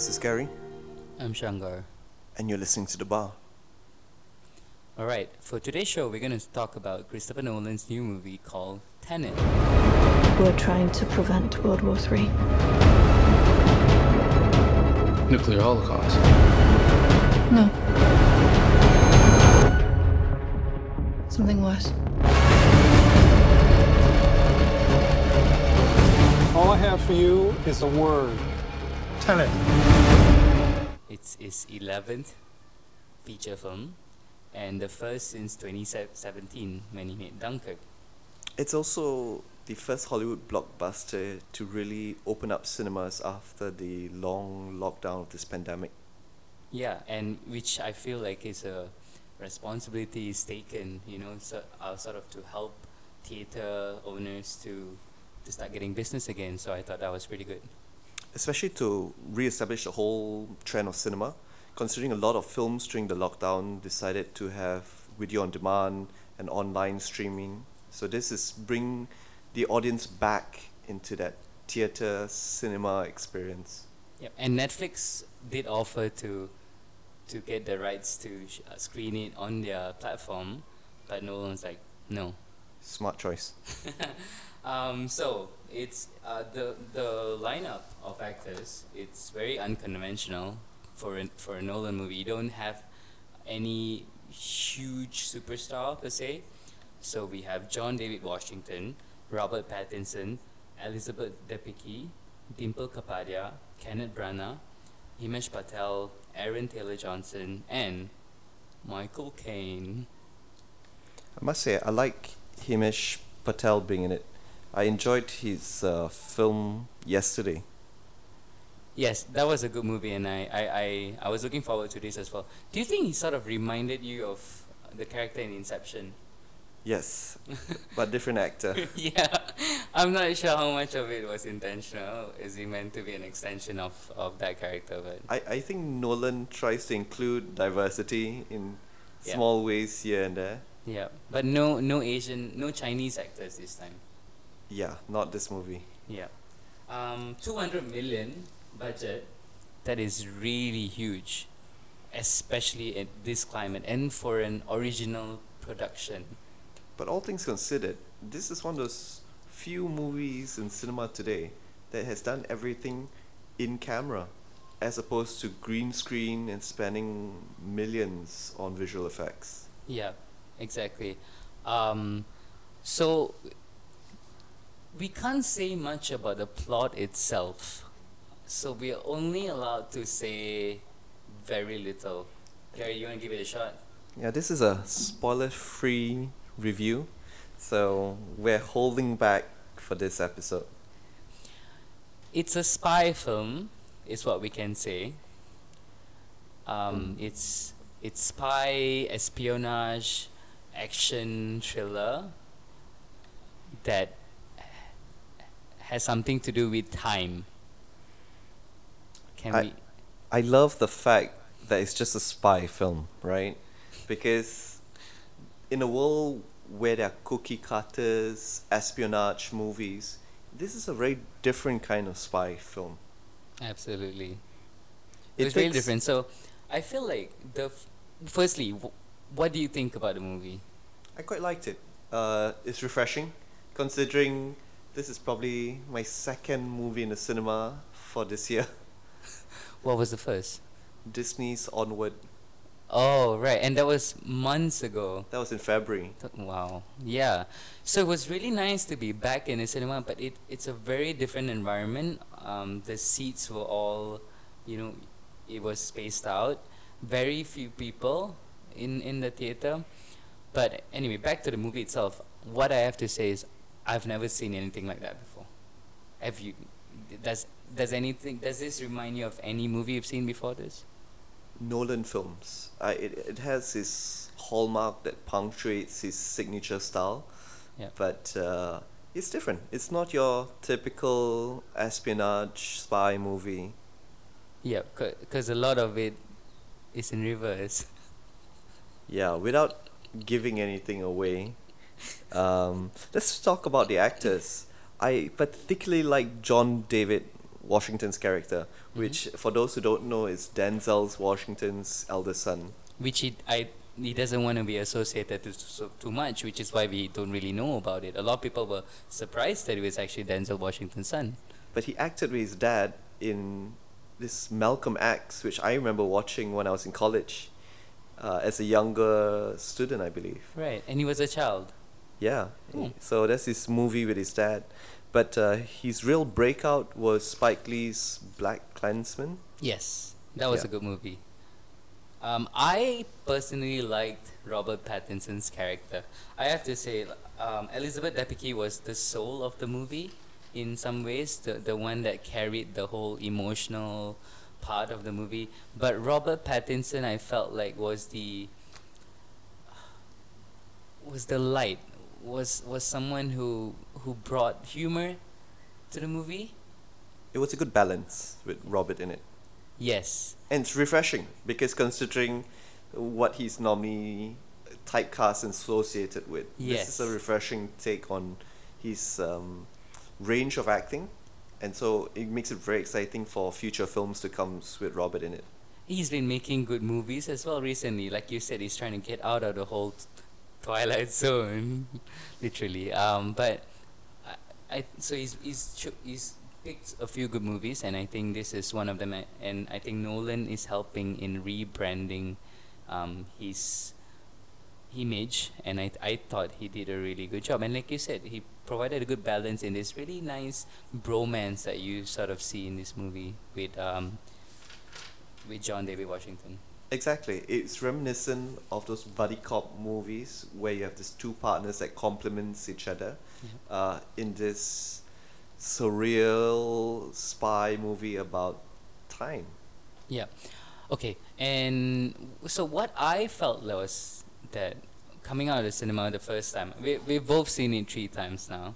This is Gary, I'm Shanggar. and you're listening to The Bar. Alright, for today's show, we're going to talk about Christopher Nolan's new movie called Tenet. We're trying to prevent World War III. Nuclear holocaust. No. Something worse. All I have for you is a word. Tenet. It's his 11th feature film and the first since 2017 when he made Dunkirk. It's also the first Hollywood blockbuster to really open up cinemas after the long lockdown of this pandemic. Yeah, and which I feel like is a responsibility is taken, you know, so, uh, sort of to help theater owners to to start getting business again. So I thought that was pretty good. Especially to re establish the whole trend of cinema, considering a lot of films during the lockdown decided to have video on demand and online streaming. So this is bring the audience back into that theater cinema experience. Yep. And Netflix did offer to to get the rights to sh- uh, screen it on their platform, but Nolan's like, no. Smart choice. Um, so it's uh, the the lineup of actors. It's very unconventional for a, for a Nolan movie. You don't have any huge superstar per se. So we have John David Washington, Robert Pattinson, Elizabeth Debicki, Dimple Kapadia, Kenneth Branagh, Himesh Patel, Aaron Taylor Johnson, and Michael Caine. I must say, I like Himesh Patel being in it. I enjoyed his uh, film yesterday. Yes, that was a good movie, and I, I, I, I was looking forward to this as well. Do you think he sort of reminded you of the character in Inception? Yes, but different actor. yeah, I'm not sure how much of it was intentional. Is he meant to be an extension of, of that character? But I, I think Nolan tries to include diversity in Yeah. small ways here and there. yeah, but no no Asian, no Chinese actors this time. Yeah, not this movie. Yeah, um, 200 million budget. That is really huge, especially in this climate and for an original production. But all things considered, this is one of those few movies in cinema today that has done everything in camera, as opposed to green screen and spending millions on visual effects. Yeah, exactly. Um, so we can't say much about the plot itself. So we are only allowed to say very little. Gary, you want to give it a shot? Yeah, this is a spoiler-free review, so we're holding back for this episode. It's a spy film, is what we can say. Um, it's it's spy espionage action thriller that has something to do with time. Can I- we? I love the fact that it's just a spy film, right? Because in a world where there are cookie cutters, espionage movies, this is a very different kind of spy film. Absolutely. It it's very different. So, I feel like the f- firstly, w- what do you think about the movie? I quite liked it. Uh, it's refreshing, considering this is probably my second movie in the cinema for this year. What was the first? Disney's Onward. Oh, right, and that was months ago. That was in February. Wow. Yeah. So it was really nice to be back in the cinema, but it, it's a very different environment. Um, the seats were all, you know, it was spaced out. Very few people in, in the theater. But anyway, back to the movie itself. What I have to say is, I've never seen anything like that before. Have you? Does does anything? Does this remind you of any movie you've seen before this? Nolan films. Uh, it, it has his hallmark that punctuates his signature style, Yeah. but uh, it's different. It's not your typical espionage spy movie. Yeah, because a lot of it is in reverse. Yeah, without giving anything away, um, let's talk about the actors. I particularly like John David Washington's character, which for those who don't know is Denzel's Washington's elder son. which he I he doesn't want to be associated to so, too much, which is why we don't really know about it. A lot of people were surprised that it was actually Denzel Washington's son. But he acted with his dad in this Malcolm X, which I remember watching when I was in college, uh, as a younger student, I believe. Right, and he was a child. Yeah. Hmm. So that's his movie with his dad. But uh, his real breakout was Spike Lee's Black Klansman. Yes, that was Yeah. a good movie. Um, I personally liked Robert Pattinson's character. I have to say, um, Elizabeth Debicki was the soul of the movie in some ways, the, the one that carried the whole emotional part of the movie. But Robert Pattinson, I felt like was the was the light, was was someone who who brought humor to the movie. It was a good balance with Robert in it. Yes, And it's refreshing because considering what he's normally typecast and associated with, this is a refreshing take on his um, range of acting. And so it makes it very exciting for future films to come with Robert in it. he's been making good movies as well recently. Like you said, he's trying to get out of the whole Twilight Zone, literally. Um, but I, I so he's he's he's picked a few good movies, and I think this is one of them. And I think Nolan is helping in rebranding um, his image, and I I thought he did a really good job. And like you said, he provided a good balance in this really nice bromance that you sort of see in this movie with um with John David Washington. Exactly. It's reminiscent of those buddy cop movies where you have these two partners that complements each other uh, in this surreal spy movie about time. Yeah. Okay. And so what I felt was that coming out of the cinema the first time, we we've both seen it three times now.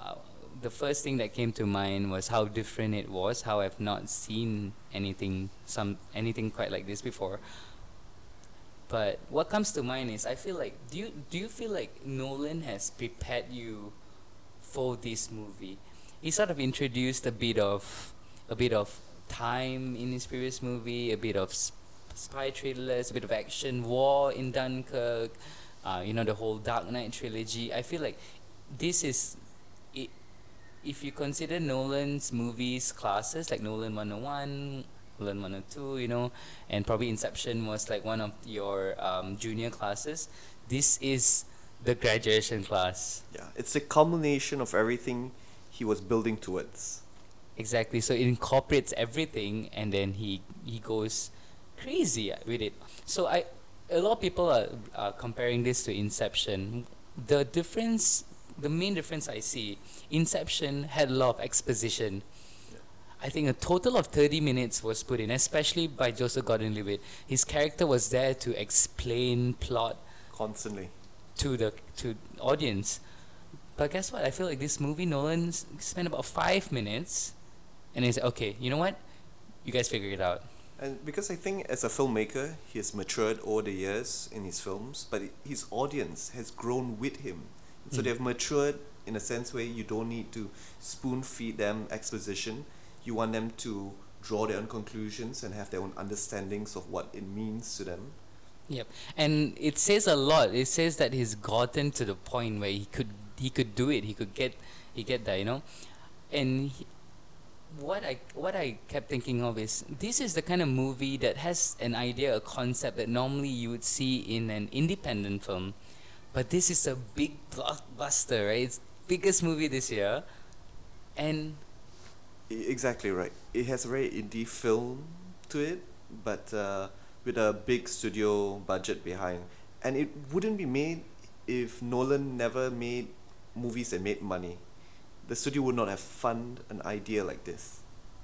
Uh, the first thing that came to mind was how different it was. How I've not seen anything some anything quite like this before. But what comes to mind is I feel like do you do you feel like Nolan has prepared you for this movie? He sort of introduced a bit of a bit of time in his previous movie, a bit of sp- spy thrillers, a bit of action, war in Dunkirk, uh, you know the whole Dark Knight trilogy. I feel like this is if you consider Nolan's movies classes like Nolan 101, Nolan 102, you know, and probably Inception was like one of your um, junior classes. This is the graduation class. Yeah, it's a culmination of everything he was building towards. Exactly. So it incorporates everything, and then he he goes crazy with it. So I, a lot of people are, are comparing this to Inception. The difference, the main difference I see, Inception had a lot of exposition. I think a total of 30 minutes was put in, especially by Joseph Gordon-Levitt. His character was there to explain plot Constantly. to the to audience. But guess what? I feel like this movie Nolan s- spent about five minutes, and he said, "Okay, you know what? You guys figure it out." And because I think as a filmmaker, he has matured over the years in his films, but his audience has grown with him. So Mm. they've matured in a sense where you don't need to spoon feed them exposition. You want them to draw their own conclusions and have their own understandings of what it means to them. Yep, and it says a lot. It says that he's gotten to the point where he could he could do it. He could get he get there, you know, and. He, what I what I kept thinking of is this is the kind of movie that has an idea, a concept that normally you would see in an independent film, but this is a big blockbuster, right? It's biggest movie this year, and Exactly right. It has a very indie film to it, but uh, with a big studio budget behind. And it wouldn't be made if Nolan never made movies that made money. The studio would not have funded an idea like this.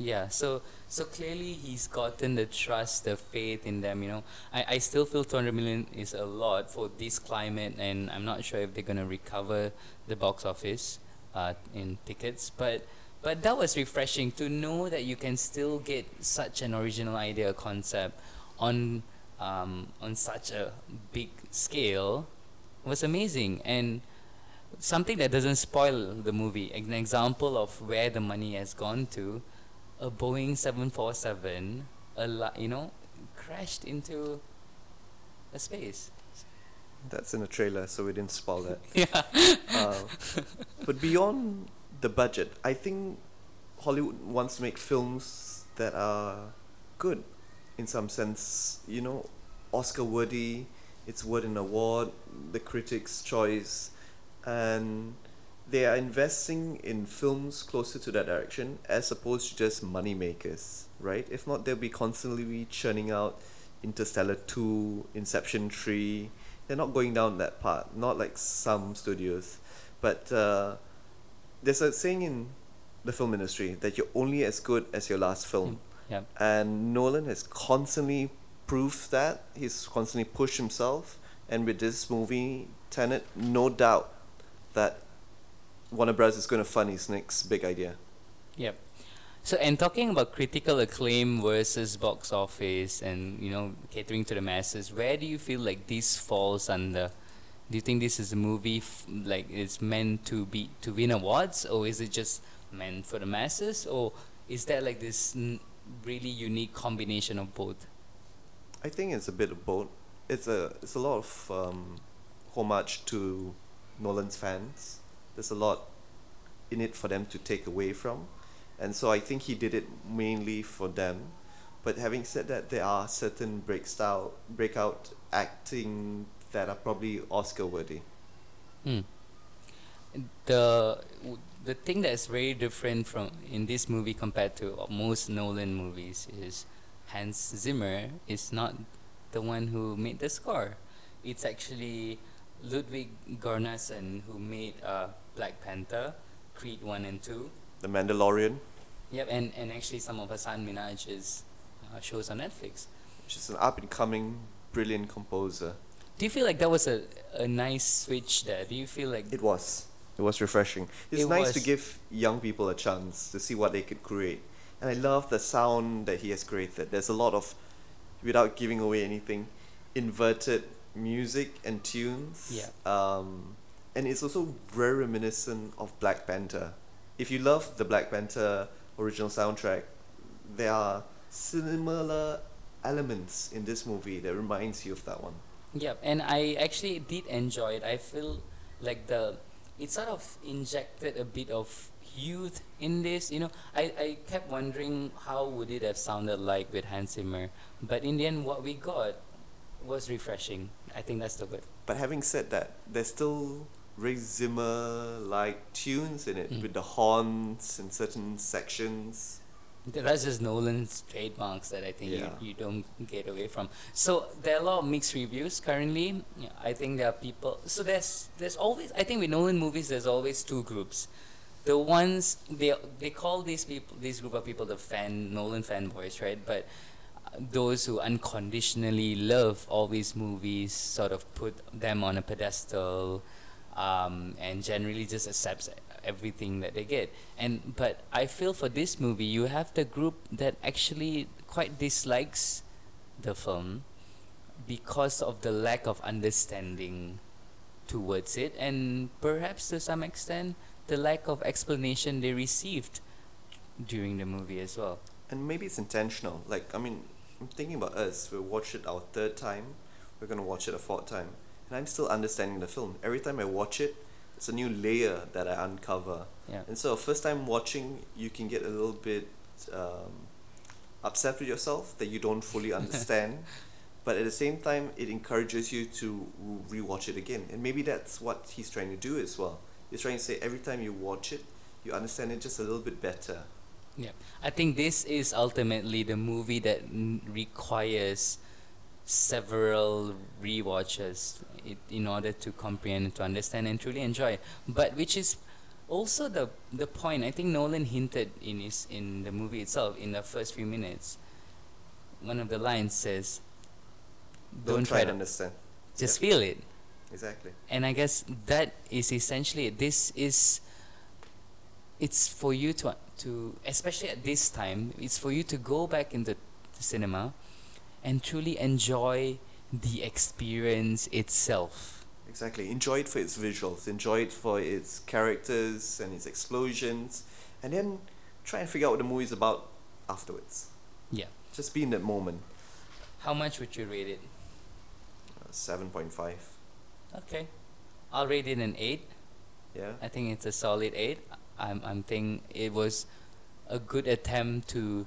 Yeah, so so clearly he's gotten the trust, the faith in them. You know, I, I still feel 200 million is a lot for this climate, and I'm not sure if they're gonna recover the box office, uh, in tickets. But but that was refreshing to know that you can still get such an original idea, concept, on um on such a big scale, was amazing and something that doesn't spoil the movie. An example of where the money has gone to a Boeing seven four seven, a li- you know, crashed into a space. That's in a trailer, so we didn't spoil that. Yeah. Uh, but beyond the budget, I think Hollywood wants to make films that are good in some sense. You know, Oscar worthy. It's won an award, the critics' choice, and they are investing in films closer to that direction as opposed to just money makers, right? If not, they'll be constantly churning out Interstellar 2, Inception 3. They're not going down that path, not like some studios. But uh, there's a saying in the film industry that you're only as good as your last film. Yep. And Nolan has constantly proved that. He's constantly pushed himself. And with this movie, Tenet, no doubt that Warner Bros. is going to fund his next big idea. Yep. So and talking about critical acclaim versus box office and you know catering to the masses, where do you feel like this falls under? Do you think this is a movie f- like it's meant to be to win awards, or is it just meant for the masses, or is there like this n- really unique combination of both? I think it's a bit of both. It's a it's a lot of um, homage to Nolan's fans. There's a lot in it for them to take away from, and so I think he did it mainly for them. But having said that, there are certain break style breakout acting that are probably Oscar worthy. Hmm. The the thing that's very different from in this movie compared to most Nolan movies is Hans Zimmer is not the one who made the score. It's actually Ludwig Göransson who made uh, Black Panther, Creed one and two. The Mandalorian, Yep, and, and actually some of Hasan Minhaj's uh, shows on Netflix. which is an up and coming brilliant composer. Do you feel like that was a, a nice switch there? Do you feel like It was. It was refreshing. It's It nice to give young people a chance to see what they could create. And I love the sound that he has created. There's a lot of, without giving away anything, inverted music and tunes. Yeah. Um, and it's also very reminiscent of Black Panther. If you love the Black Panther original soundtrack, there are similar elements in this movie that reminds you of that one. Yeah, and I actually did enjoy it. I feel like the it sort of injected a bit of youth in this. You know, I, I kept wondering how would it have sounded like with Hans Zimmer, but in the end, what we got was refreshing. I think that's the word. But having said that, there's still Ray Zimmer like tunes in it Mm. with the horns in certain sections. Th- That's just Nolan's trademarks that I think Yeah. you, you don't get away from. So there are a lot of mixed reviews currently. Yeah, I think there are people. So there's there's always I think with Nolan movies there's always two groups. The ones they they call these people this group of people the fan Nolan fanboys, right? But those who unconditionally love all these movies sort of put them on a pedestal um, and generally just accepts everything that they get. And but I feel for this movie, you have the group that actually quite dislikes the film because of the lack of understanding towards it, and perhaps to some extent the lack of explanation they received during the movie as well. And maybe it's intentional. Like, I mean, I'm thinking about us. We'll watch it our third time. We're going to watch it a fourth time. And I'm still understanding the film. Every time I watch it, it's a new layer that I uncover. Yeah. And so, first time watching, you can get a little bit um, upset with yourself that you don't fully understand. but at the same time, it encourages you to re- rewatch it again. And maybe that's what he's trying to do as well. He's trying to say every time you watch it, you understand it just a little bit better. Yeah, I think this is ultimately the movie that n- requires several rewatches it, in order to comprehend, to understand, and truly enjoy. But which is also the the point. I think Nolan hinted in his in the movie itself in the first few minutes. One of the lines says, Don't, "Don't, try to understand. just Yep. feel it." Exactly. and I guess that is essentially it. This is it's for you to to especially at this time it's for you to go back into the cinema and truly enjoy the experience itself. Exactly. Enjoy it for its visuals. Enjoy it for its characters and its explosions, and then try and figure out what the movie's about afterwards. Yeah. Just be in that moment. How much would you rate it? Uh, Seven point five. Okay. I'll rate it an 8. Yeah. I think it's a solid 8. I'm I'm think it was a good attempt to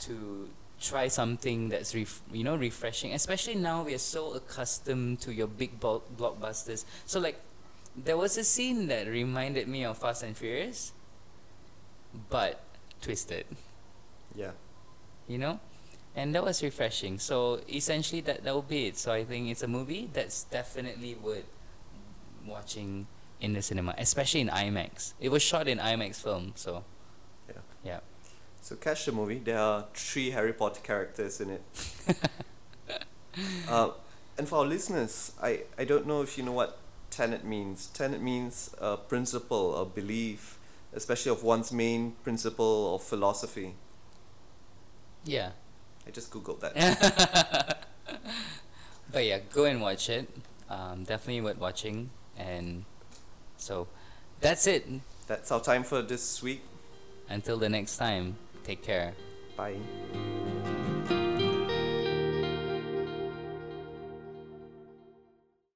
to try something that's ref- you know refreshing especially now we are so accustomed to your big bulk blockbusters. So like there was a scene that reminded me of Fast and Furious but twisted. Yeah. you know? And that was refreshing. So essentially that that will be it. So i think it's a movie that's definitely worth watching in the cinema especially in imax it was shot in imax film so Yeah. yeah So catch the movie. There are three Harry Potter characters in it. uh, and for our listeners, I, I don't know if you know what tenet means. Tenet means a principle, a belief, especially of one's main principle of philosophy. yeah I just googled that. but yeah go and watch it um, definitely worth watching and so that's it That's our time for this week. until the next time take care Bye.